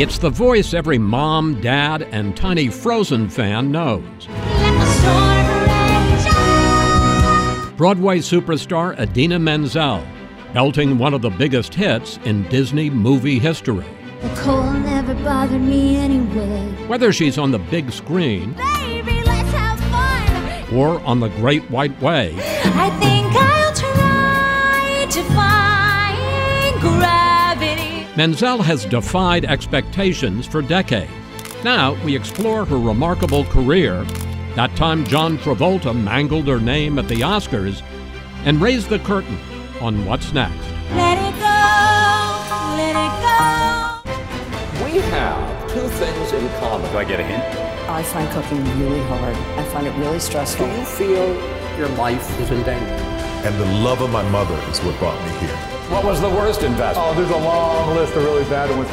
It's the voice every mom, dad, and tiny Frozen fan knows. Broadway superstar Idina Menzel, belting one of the biggest hits in Disney movie history. The never bothered me anyway. Whether she's on the big screen Baby, let's have fun. or on the Great White Way, I think I'll try to find. Menzel has defied expectations for decades. Now we explore her remarkable career, that time John Travolta mangled her name at the Oscars, and raise the curtain on what's next. Let it go, let it go. We have two things in common. Do I get a hint? I find cooking really hard. I find it really stressful. Do you feel your life is in danger? And the love of my mother is what brought me here. What was the worst investment? Oh, there's a long list of really bad ones.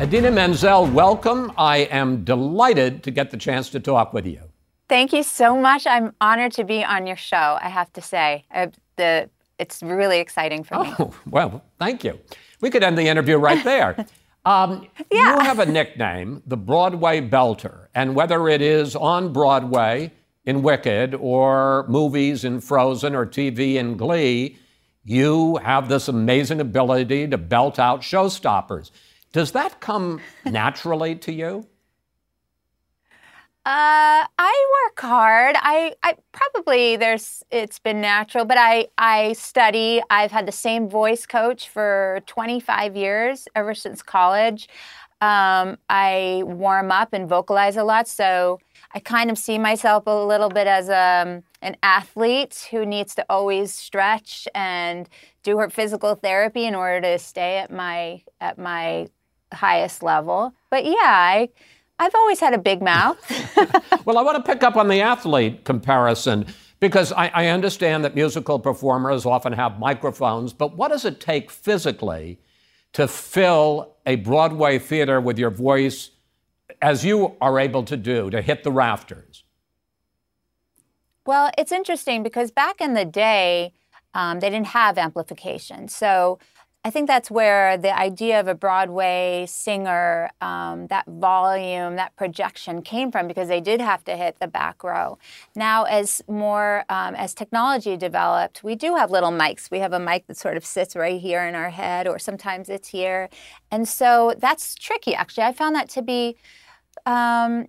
Idina Menzel, welcome. I am delighted to get the chance to talk with you. Thank you so much. I'm honored to be on your show. I have to say, uh, the it's really exciting for me. Oh, well, thank you. We could end the interview right there. Um, Yeah. You have a nickname, the Broadway Belter, and whether it is on Broadway in Wicked or movies in Frozen or TV in Glee, you have this amazing ability to belt out showstoppers. Does that come naturally to you? Uh, I work hard. I, I probably there's it's been natural, but I I study. I've had the same voice coach for 25 years, ever since college. Um, I warm up and vocalize a lot, so I kind of see myself a little bit as um, an athlete who needs to always stretch and do her physical therapy in order to stay at my at my highest level. But yeah, I I've always had a big mouth. Well, I want to pick up on the athlete comparison because I, I understand that musical performers often have microphones, but what does it take physically to fill a Broadway theater with your voice as you are able to do, to hit the rafters? Well, it's interesting because back in the day, um, they didn't have amplification. So I think that's where the idea of a Broadway singer, um, that volume, that projection came from because they did have to hit the back row. Now, as more um, as technology developed, we do have little mics. We have a mic that sort of sits right here in our head, or sometimes it's here, and so that's tricky. Actually, I found that to be. Um,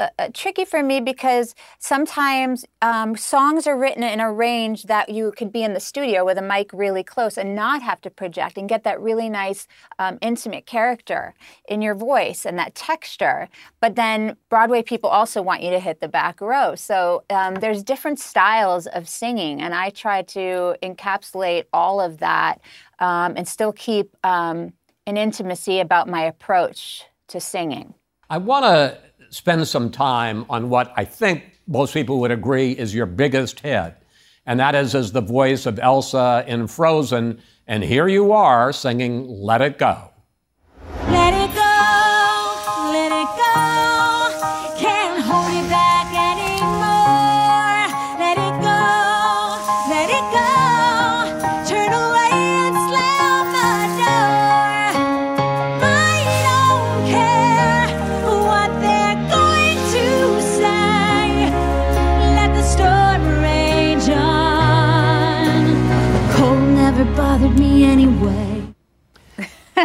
uh, uh, tricky for me because sometimes um, songs are written in a range that you could be in the studio with a mic really close and not have to project and get that really nice um, intimate character in your voice and that texture. But then Broadway people also want you to hit the back row. So um, there's different styles of singing, and I try to encapsulate all of that um, and still keep um, an intimacy about my approach to singing. I want to spend some time on what I think most people would agree is your biggest hit, and that is as the voice of Elsa in Frozen. And here you are singing Let It Go.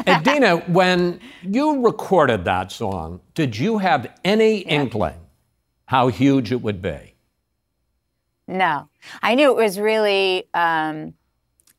Idina, when you recorded that song, did you have any inkling how huge it would be? No, I knew it was really um,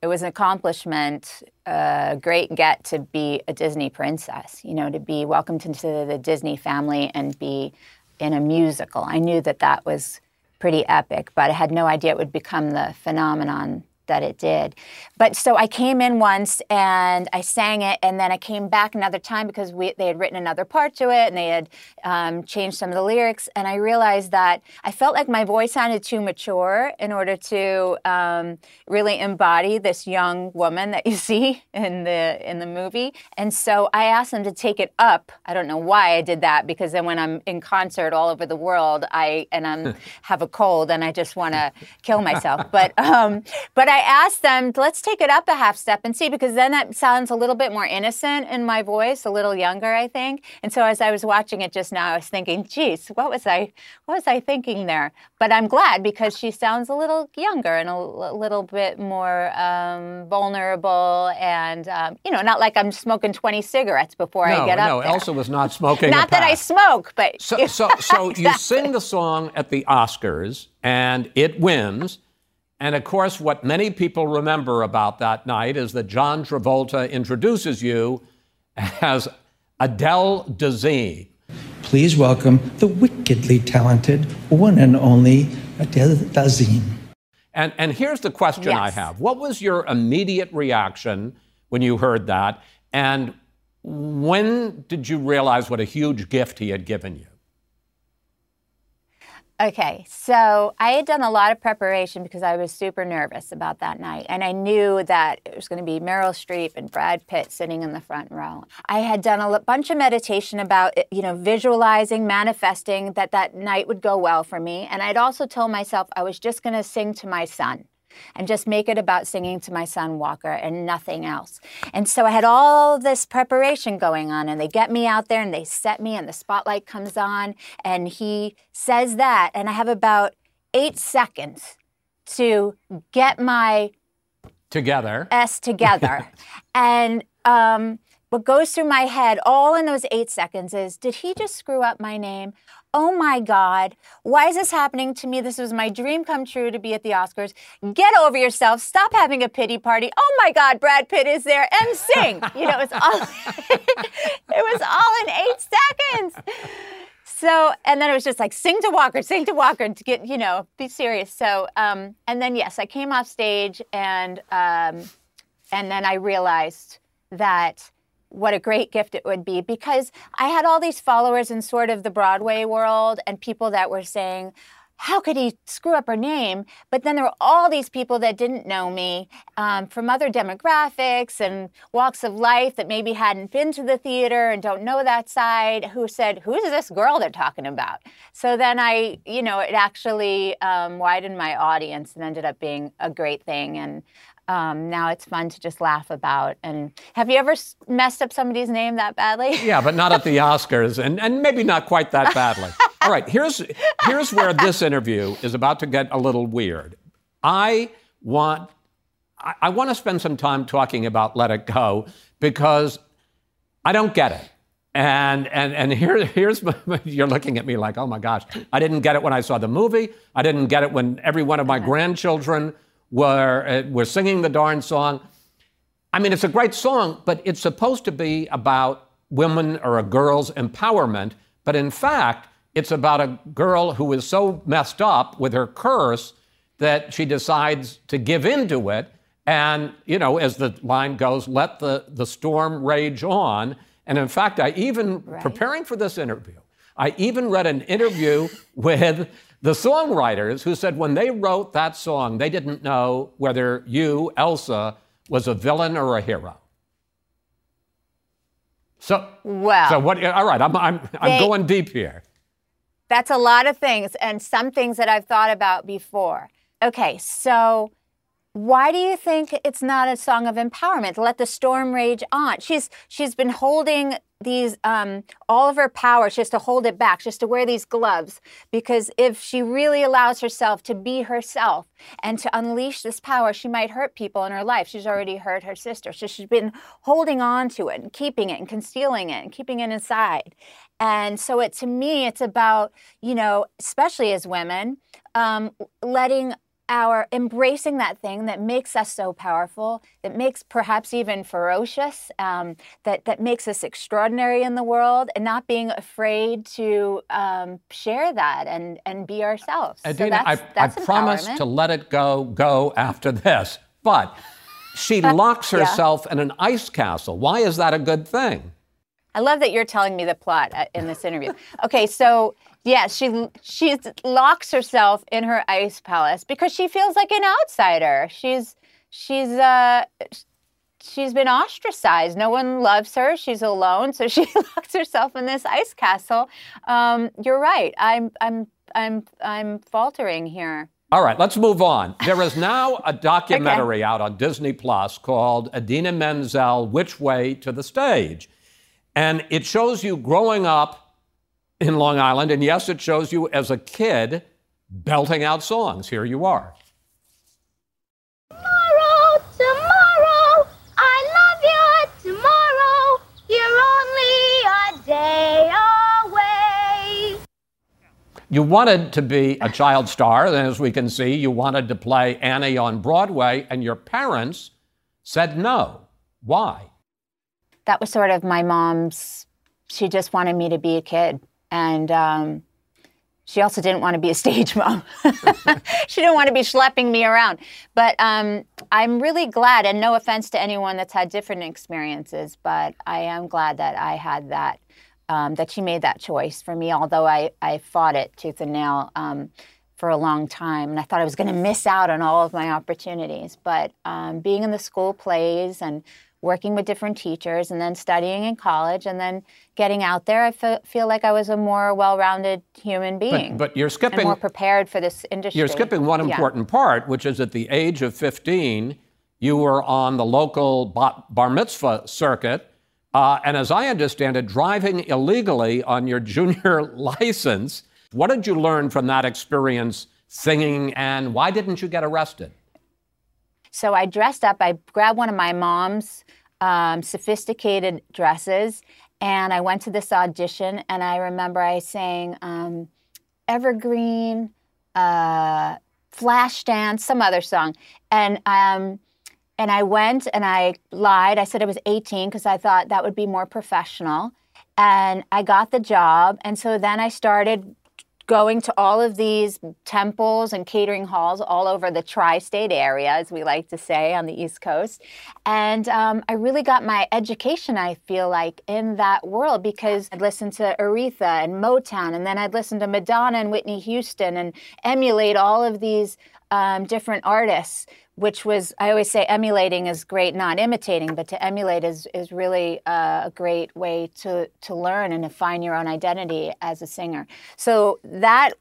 it was an accomplishment, a great get to be a Disney princess. You know, to be welcomed into the Disney family and be in a musical. I knew that that was pretty epic. But I had no idea it would become the phenomenon that it did. But so I came in once and I sang it, and then I came back another time because we, they had written another part to it and they had um, changed some of the lyrics. And I realized that I felt like my voice sounded too mature in order to um, really embody this young woman that you see in the in the movie. And so I asked them to take it up. I don't know why I did that because then when I'm in concert all over the world, I and I'm have a cold and I just want to kill myself. But um, but I asked them, let's take it up a half step and see, because then that sounds a little bit more innocent in my voice, a little younger, I think. And so as I was watching it just now, I was thinking, geez, what was I, what was I thinking there? But I'm glad because she sounds a little younger and a, l- little bit more um, vulnerable, and um, you know, not like I'm smoking 20 cigarettes before I no, get up no, there. Elsa was not smoking. not that I smoke, but So, so, so you sing the song at the Oscars, and it wins. And of course, what many people remember about that night is that John Travolta introduces you as Adele Dazeem. Please welcome the wickedly talented one and only Adele Dazeem. And, and here's the question I have What was your immediate reaction when you heard that? And when did you realize what a huge gift he had given you? Okay, so I had done a lot of preparation because I was super nervous about that night. And I knew that it was going to be Meryl Streep and Brad Pitt sitting in the front row. I had done a bunch of meditation about, it, you know, visualizing, manifesting that that night would go well for me. And I'd also told myself I was just going to sing to my son and just make it about singing to my son Walker and nothing else. And so I had all this preparation going on, and they get me out there and they set me, and the spotlight comes on, and he says that, and I have about eight seconds to get my Together. S together. and um, what goes through my head all in those eight seconds is did he just screw up my name? Oh my God, why is this happening to me? This was my dream come true to be at the Oscars. Get over yourself. Stop having a pity party. Oh my God, Brad Pitt is there and sing. You know, it was all, it was all in eight seconds. So, and then it was just like sing to Walker, sing to Walker, to get you know, be serious. So, um, and then yes, I came off stage, and um, and then I realized that what a great gift it would be because I had all these followers in sort of the Broadway world and people that were saying. How could he screw up her name? But then there were all these people that didn't know me um, from other demographics and walks of life that maybe hadn't been to the theater and don't know that side who said, Who's this girl they're talking about? So then I, you know, it actually um, widened my audience and ended up being a great thing. And um, now it's fun to just laugh about. And have you ever messed up somebody's name that badly? Yeah, but not at the Oscars, and, and maybe not quite that badly. All right, here's here's where this interview is about to get a little weird. I want I, I want to spend some time talking about Let It Go because I don't get it. And and and here here's my, you're looking at me like, oh my gosh, I didn't get it when I saw the movie. I didn't get it when every one of my grandchildren were uh, were singing the darn song. I mean, it's a great song, but it's supposed to be about women or a girl's empowerment. But in fact, it's about a girl who is so messed up with her curse that she decides to give into it. And, you know, as the line goes, let the, the storm rage on. And in fact, I even, preparing for this interview, I even read an interview with the songwriters who said when they wrote that song, they didn't know whether you, Elsa, was a villain or a hero. So, Well, so what? All right, I'm, I'm, I'm going deep here. That's a lot of things and some things that I've thought about before. Okay, so why do you think it's not a song of empowerment? Let the storm rage on. She's she's been holding these um, all of her power. She has to hold it back. She has to wear these gloves because if she really allows herself to be herself and to unleash this power, she might hurt people in her life. She's already hurt her sister, so she's been holding on to it and keeping it and concealing it and keeping it inside. And so, it to me, it's about you know, especially as women, um, letting our embracing that thing that makes us so powerful, that makes perhaps even ferocious, um, that that makes us extraordinary in the world, and not being afraid to um, share that and and be ourselves. So Idina, I, that's, that's I empowerment. to let it go go after this, but she locks Yeah. herself in an ice castle. Why is that a good thing? I love that you're telling me the plot uh, in this interview. Okay, so yeah, she she locks herself in her ice palace because she feels like an outsider. She's she's uh she's been ostracized. No one loves her. She's alone, so she locks herself in this ice castle. Um, you're right. I'm I'm I'm I'm faltering here. All right, let's move on. There is now a documentary out on Disney Plus called Idina Menzel Which Way to the Stage. And it shows you growing up in Long Island, and yes, it shows you as a kid belting out songs. Here you are. Tomorrow, tomorrow, I love you tomorrow. You're only a day away. You wanted to be a child star, and as we can see, you wanted to play Annie on Broadway, and your parents said no. Why? That was sort of my mom's. She just wanted me to be a kid, and um, she also didn't want to be a stage mom. she didn't want to be schlepping me around. But um, I'm really glad, and no offense to anyone that's had different experiences, but I am glad that I had that. Um, that she made that choice for me, although I, I fought it tooth and nail um, for a long time. And I thought I was going to miss out on all of my opportunities. But um, being in the school plays and working with different teachers and then studying in college and then getting out there, I fe- feel like I was a more well rounded human being. but you're and skipping- more prepared for this industry. You're skipping one Yeah. important part, which is at the age of 15, you were on the local bar mitzvah circuit. Uh, and as I understand it, driving illegally on your junior license. What did you learn from that experience singing, and why didn't you get arrested? So I dressed up. I grabbed one of my mom's um, sophisticated dresses, and I went to this audition. And I remember I sang um, "Evergreen," uh, "Flashdance," some other song, and um, and I went and I lied. I said I was 18 because I thought that would be more professional, and I got the job. And so then I started going to all of these temples and catering halls all over the tri-state area, as we like to say on the East Coast. And um, I really got my education, I feel like, in that world because I'd listen to Aretha and Motown, and then I'd listen to Madonna and Whitney Houston and emulate all of these um, different artists. Which was, I always say, emulating is great, not imitating, but to emulate is, is really uh, a great way to, to learn and to find your own identity as a singer. So that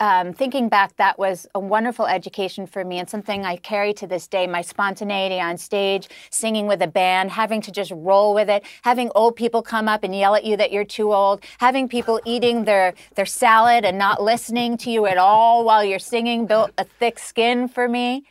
um, thinking back, that was a wonderful education for me and something I carry to this day. My spontaneity on stage, singing with a band, having to just roll with it, having old people come up and yell at you that you're too old, having people eating their, their salad and not listening to you at all while you're singing built a thick skin for me.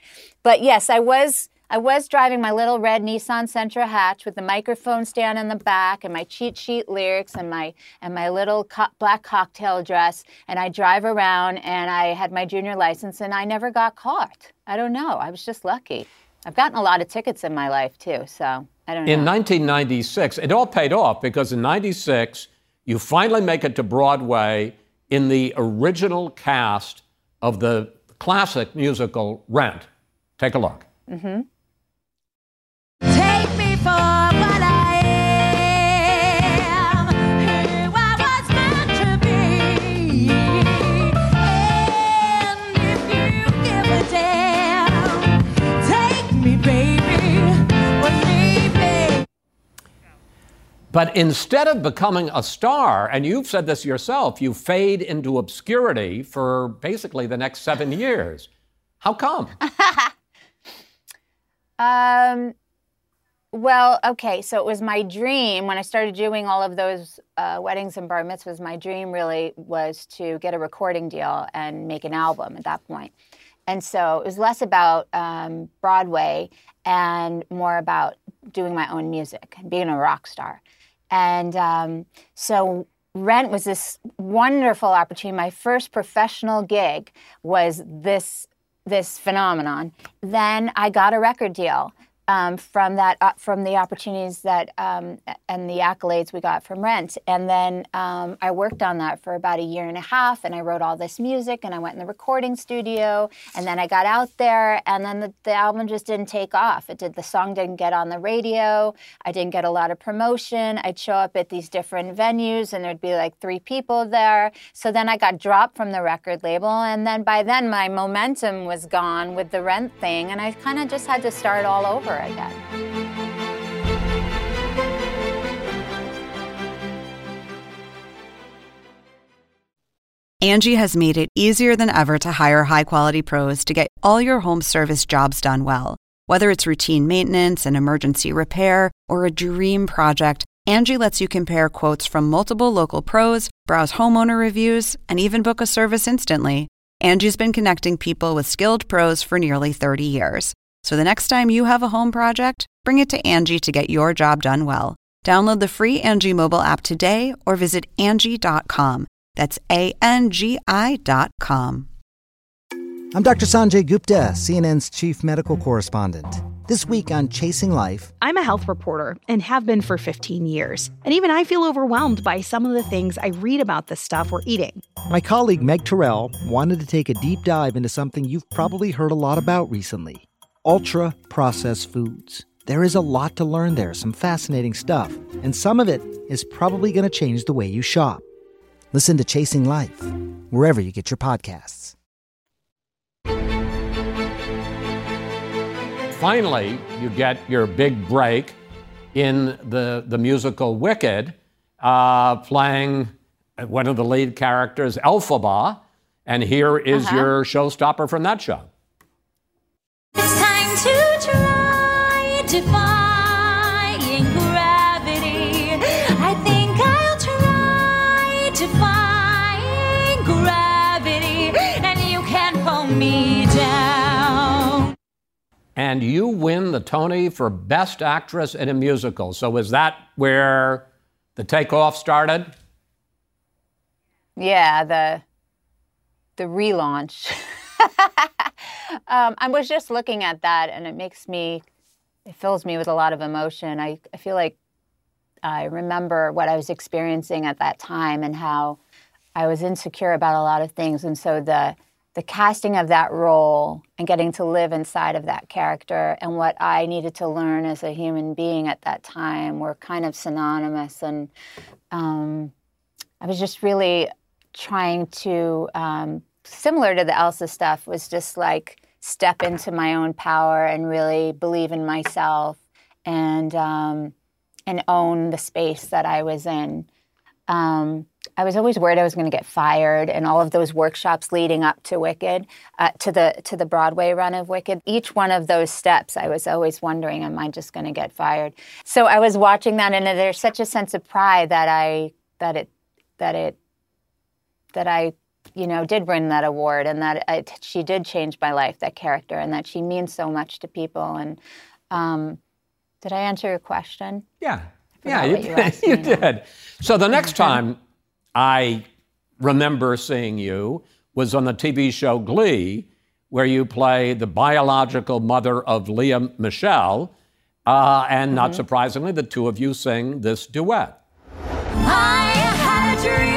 But yes, I was I was driving my little red Nissan Sentra hatch with the microphone stand in the back and my cheat sheet lyrics and my and my little co- black cocktail dress and I drive around and I had my junior license and I never got caught. I don't know. I was just lucky. I've gotten a lot of tickets in my life too, so I don't know. In 1996, it all paid off because in 96, you finally make it to Broadway in the original cast of the classic musical Rent. Take a look. Take But instead of becoming a star, and you've said this yourself, you fade into obscurity for basically the next seven years. How come? Um, well, okay, so it was my dream when I started doing all of those uh, weddings and bar mitzvahs. My dream really was to get a recording deal and make an album at that point. And so it was less about um, Broadway and more about doing my own music and being a rock star. And um, so Rent was this wonderful opportunity. My first professional gig was this this phenomenon. Then I got a record deal um, from that uh, from the opportunities that um, and the accolades we got from Rent. And then um, I worked on that for about a year and a half, and I wrote all this music, and I went in the recording studio, and then I got out there, and then the, the album just didn't take off. It did the song didn't get on the radio. I didn't get a lot of promotion. I'd show up at these different venues, and there'd be like three people there. So then I got dropped from the record label, and then by then my momentum was gone with the Rent thing, and I kind of just had to start all over again. Angie has made it easier than ever to hire high quality pros to get all your home service jobs done well. Whether it's routine maintenance, an emergency repair, or a dream project, Angie lets you compare quotes from multiple local pros, browse homeowner reviews, and even book a service instantly. Angie's been connecting people with skilled pros for nearly 30 years. So the next time you have a home project, bring it to Angie to get your job done well. Download the free Angie mobile app today or visit Angie.com. That's A N G I dot com. I'm Dr. Sanjay Gupta, CNN's chief medical correspondent. This week on Chasing Life, I'm a health reporter and have been for 15 years. And even I feel overwhelmed by some of the things I read about the stuff we're eating. my colleague Meg Tirrell wanted to take a deep dive into something you've probably heard a lot about recently ultra processed foods. There is a lot to learn there, some fascinating stuff, and some of it is probably going to change the way you shop. Listen to Chasing Life wherever you get your podcasts. Finally, you get your big break in the, the musical Wicked, uh, playing one of the lead characters, Elphaba. And here is Uh-huh. your showstopper from that show. It's time to try defying gravity. I think I'll try defying gravity, and you can't pull me down. And you win the Tony for Best Actress in a Musical. So is that where the takeoff started? Yeah, the the relaunch. um, I was just looking at that, and it makes me, it fills me with a lot of emotion. I, I feel like I remember what I was experiencing at that time and how I was insecure about a lot of things, and so the the casting of that role and getting to live inside of that character and what I needed to learn as a human being at that time were kind of synonymous, and um, I was just really trying to, um, similar to the Elsa stuff, was just like step into my own power and really believe in myself and um, and own the space that I was in. Um, I was always worried I was going to get fired, and all of those workshops leading up to Wicked, uh, to the to the Broadway run of Wicked. Each one of those steps, I was always wondering, am I just going to get fired? So I was watching that, and there's such a sense of pride that I that it that it that I you know did win that award, and that I, she did change my life, that character, and that she means so much to people. And um, did I answer your question? Yeah. Yeah, you, what you did. you did. So the next time I remember seeing you was on the TV show Glee, where you play the biological mother of Lea Michele. Uh, and not Mm-hmm. surprisingly, the two of you sing this duet. I had a dream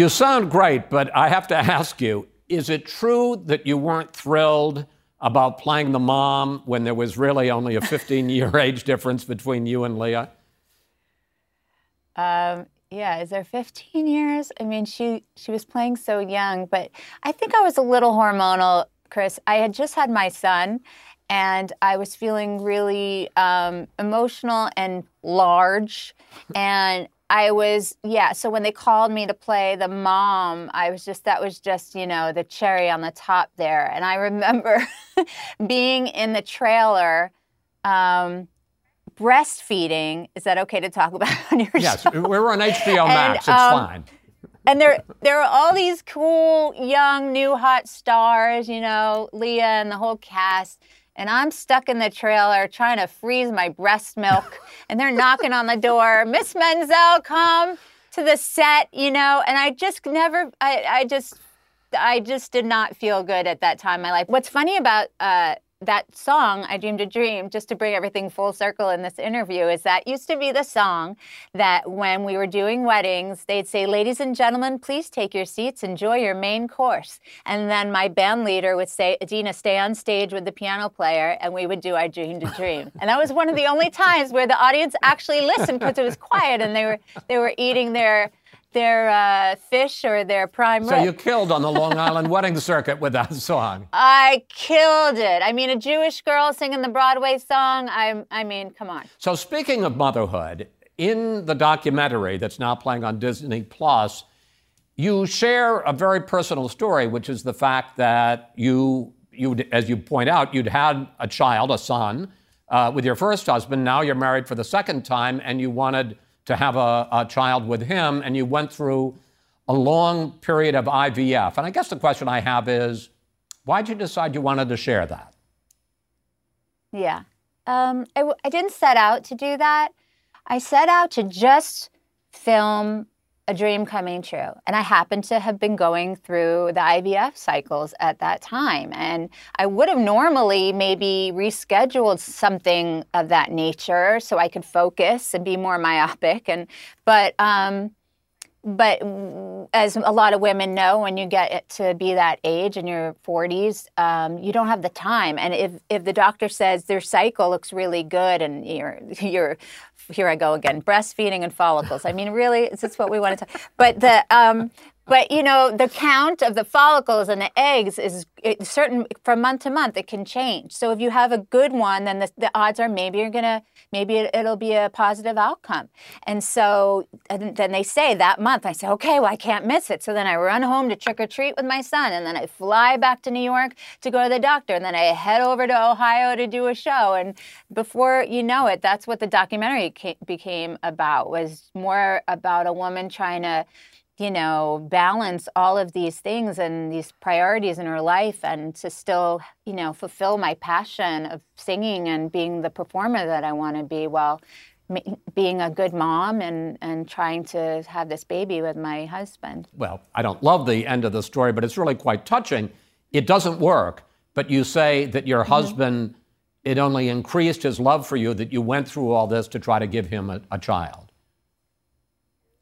You sound great, but I have to ask you is it true that you weren't thrilled about playing the mom when there was really only a 15 year age difference between you and Lea? Um, yeah, is there 15 years? I mean, she she was playing so young, but I think I was a little hormonal, Chris. I had just had my son, and I was feeling really um, emotional and large, and I was, yeah. So when they called me to play the mom, I was just, that was just, you know, the cherry on the top there. And I remember being in the trailer, um, breastfeeding. Is that okay to talk about on your Yes, show? Yes, we're on HBO Max. it's um, fine. and there there are all these cool young new hot stars you know lea and the whole cast and i'm stuck in the trailer trying to freeze my breast milk and they're knocking on the door miss menzel come to the set you know and i just never i, I just i just did not feel good at that time in my life. What's funny about uh, that song, I Dreamed a Dream, just to bring everything full circle in this interview, is that used to be the song that when we were doing weddings, they'd say, Ladies and gentlemen, please take your seats, enjoy your main course. And then my band leader would say, Idina, stay on stage with the piano player, and we would do I Dreamed a Dream. And that was one of the only times where the audience actually listened because it was quiet and they were they were eating their their uh, fish or their prime So rib. you killed on the Long Island wedding circuit with that song. I killed it. I mean, a Jewish girl singing the Broadway song. I, I mean, come on. So speaking of motherhood, in the documentary that's now playing on Disney Plus, you share a very personal story, which is the fact that you, you as you point out, you'd had a child, a son, uh, with your first husband. Now you're married for the second time, and you wanted to have a, a child with him, and you went through a long period of IVF. And I guess the question I have is, why'd you decide you wanted to share that? Yeah. Um, I, w- I didn't set out to do that. I set out to just film a dream coming true. And I happened to have been going through the IVF cycles at that time. And I would have normally maybe rescheduled something of that nature so I could focus and be more myopic. And but um, but as a lot of women know, when you get to be that age in your 40s, um, you don't have the time. And if, if the doctor says their cycle looks really good and you're, you're here I go again, breastfeeding and follicles. I mean, really, is this what we want to talk? But the, um, but you know, the count of the follicles and the eggs is certain from month to month. It can change. So if you have a good one, then the, the odds are maybe you're gonna maybe it, it'll be a positive outcome. And so and then they say that month, I say, okay, well I can't miss it. So then I run home to trick or treat with my son, and then I fly back to New York to go to the doctor, and then I head over to Ohio to do a show. And before you know it, that's what the documentary ca- became about. Was more about a woman trying to you know, balance all of these things and these priorities in her life and to still, you know, fulfill my passion of singing and being the performer that I want to be while being a good mom and, and trying to have this baby with my husband. well, I don't love the end of the story, but it's really quite touching. It doesn't work, but you say that your mm-hmm. husband, it only increased his love for you that you went through all this to try to give him a, a child.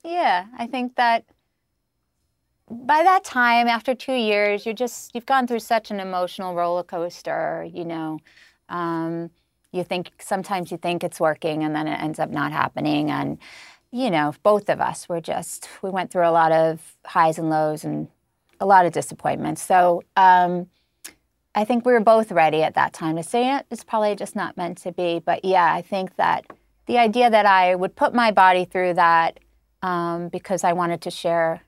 Yeah, I think that by that time, after two years, you're just you've gone through such an emotional roller coaster. You know, um, you think sometimes you think it's working, and then it ends up not happening. And you know, both of us were just we went through a lot of highs and lows and a lot of disappointments. So. Um, I think we were both ready at that time to say it. It's probably just not meant to be. But yeah, I think that the idea that I would put my body through that um, because I wanted to share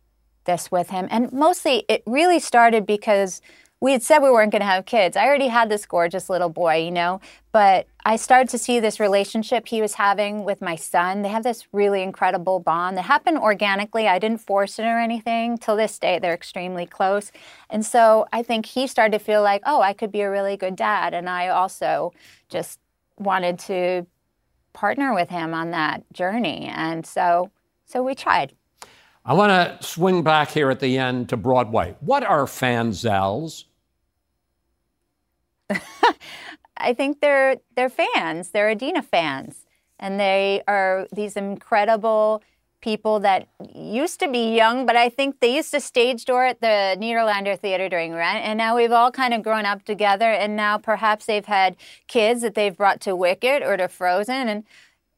this with him. And mostly it really started because we had said we weren't going to have kids. I already had this gorgeous little boy, you know, but I started to see this relationship he was having with my son. They have this really incredible bond that happened organically. I didn't force it or anything. Till this day, they're extremely close. And so I think he started to feel like, oh, I could be a really good dad. And I also just wanted to partner with him on that journey. And so, so we tried. I want to swing back here at the end to Broadway. What are fanzels? I think they're they're fans. They're Idina fans, and they are these incredible people that used to be young, but I think they used to stage door at the Nederlander Theater during Rent, and now we've all kind of grown up together, and now perhaps they've had kids that they've brought to Wicked or to Frozen, and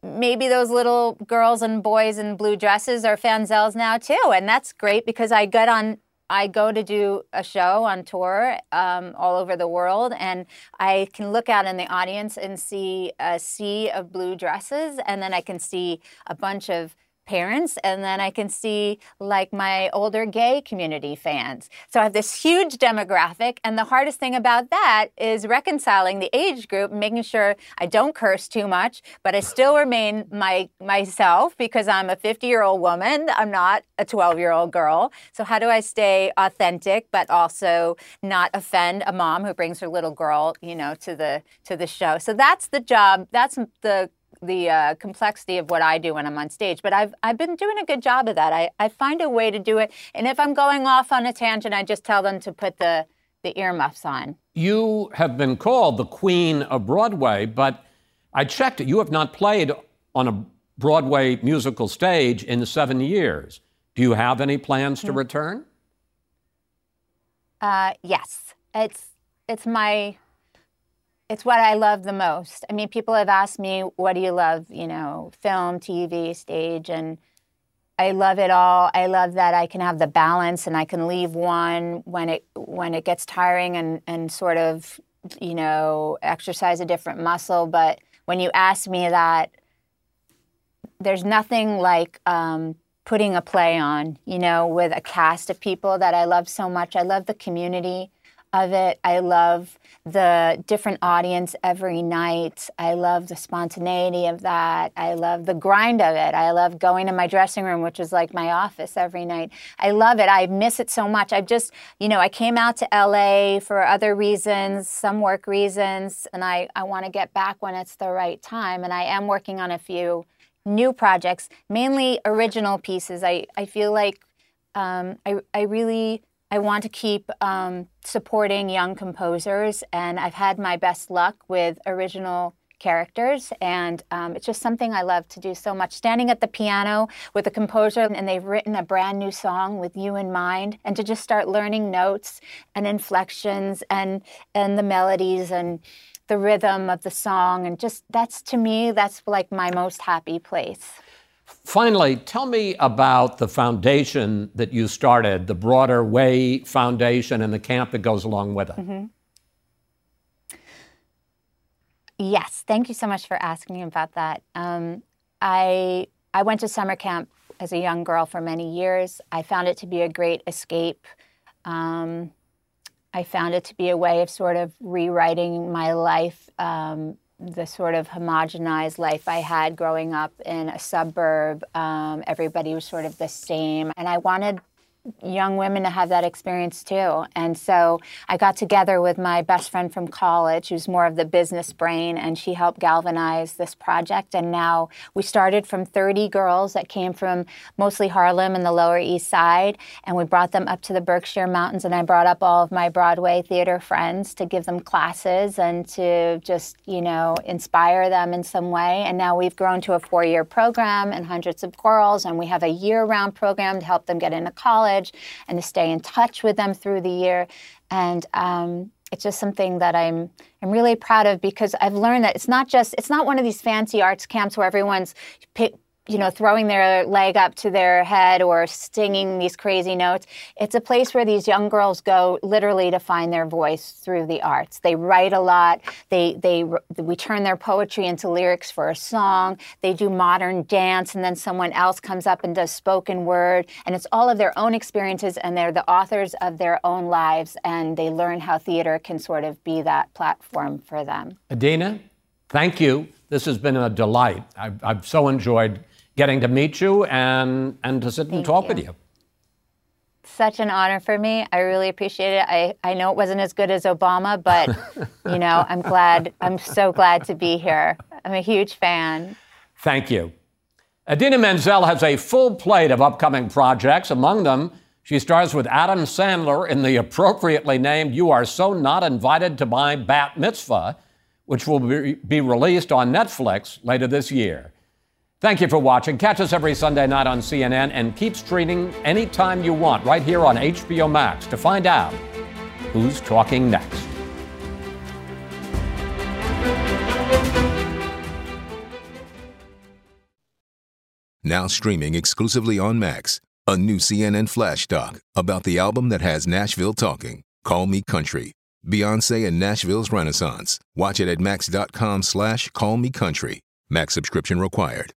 maybe those little girls and boys in blue dresses are fanzels now too, and that's great because I get on. I go to do a show on tour um, all over the world, and I can look out in the audience and see a sea of blue dresses, and then I can see a bunch of parents and then I can see like my older gay community fans. So I have this huge demographic and the hardest thing about that is reconciling the age group, making sure I don't curse too much, but I still remain my myself because I'm a 50-year-old woman. I'm not a 12-year-old girl. So how do I stay authentic but also not offend a mom who brings her little girl, you know, to the to the show. So that's the job. That's the the uh, complexity of what I do when I'm on stage. But I've I've been doing a good job of that. I, I find a way to do it. And if I'm going off on a tangent, I just tell them to put the the earmuffs on. You have been called the queen of Broadway, but I checked it. You have not played on a Broadway musical stage in seven years. Do you have any plans to return? Uh, yes, it's it's my it's what I love the most. I mean, people have asked me, "What do you love?" You know, film, TV, stage, and I love it all. I love that I can have the balance and I can leave one when it when it gets tiring and and sort of you know exercise a different muscle. But when you ask me that, there's nothing like um, putting a play on, you know, with a cast of people that I love so much. I love the community of it. I love the different audience every night. I love the spontaneity of that. I love the grind of it. I love going to my dressing room, which is like my office every night. I love it. I miss it so much. I just, you know, I came out to LA for other reasons, some work reasons, and I, I want to get back when it's the right time. And I am working on a few new projects, mainly original pieces. I, I feel like um, I, I really I want to keep um, supporting young composers, and I've had my best luck with original characters, and um, it's just something I love to do so much. Standing at the piano with a composer, and they've written a brand new song with you in mind, and to just start learning notes and inflections and and the melodies and the rhythm of the song, and just that's to me that's like my most happy place. Finally, tell me about the foundation that you started, the Broader Way Foundation, and the camp that goes along with it. Mhm. Yes, thank you so much for asking about that. Um, I I went to summer camp as a young girl for many years. I found it to be a great escape. Um, I found it to be a way of sort of rewriting my life, um, the sort of homogenized life I had growing up in a suburb. Um, everybody was sort of the same, and I wanted young women to have that experience too. And so I got together with my best friend from college, who's more of the business brain, and she helped galvanize this project. And now we started from 30 girls that came from mostly Harlem and the Lower East Side, and we brought them up to the Berkshire Mountains. And I brought up all of my Broadway theater friends to give them classes and to just, you know, inspire them in some way. And now we've grown to a four year program and hundreds of girls, and we have a year round program to help them get into college and to stay in touch with them through the year. And um, it's just something that I'm I'm really proud of because I've learned that it's not just it's not one of these fancy arts camps where everyone's pick, you know throwing their leg up to their head or singing these crazy notes. It's a place where these young girls go literally to find their voice through the arts. They write a lot. They they we turn their poetry into lyrics for a song. They do modern dance and then someone else comes up and does spoken word and it's all of their own experiences and they're the authors of their own lives and they learn how theater can sort of be that platform for them. Idina, thank you. This has been a delight. I've, I've so enjoyed getting to meet you and, and to sit and talk you. with you. Such an honor for me. I really appreciate it. I, I know it wasn't as good as Obama, but you know, I'm glad I'm so glad to be here. I'm a huge fan. Thank you. Idina Menzel has a full plate of upcoming projects. Among them, she stars with Adam Sandler in the appropriately named You Are So Not Invited to My Bat Mitzvah, which will be, be released on Netflix later this year. Thank you for watching. Catch us every Sunday night on CNN and keep streaming anytime you want right here on HBO Max to find out who's talking next. Now streaming exclusively on Max, a new CNN flash doc about the album that has Nashville talking. Call Me Country. Beyonce and Nashville's Renaissance. Watch it at max.com slash callmecountry. Max subscription required.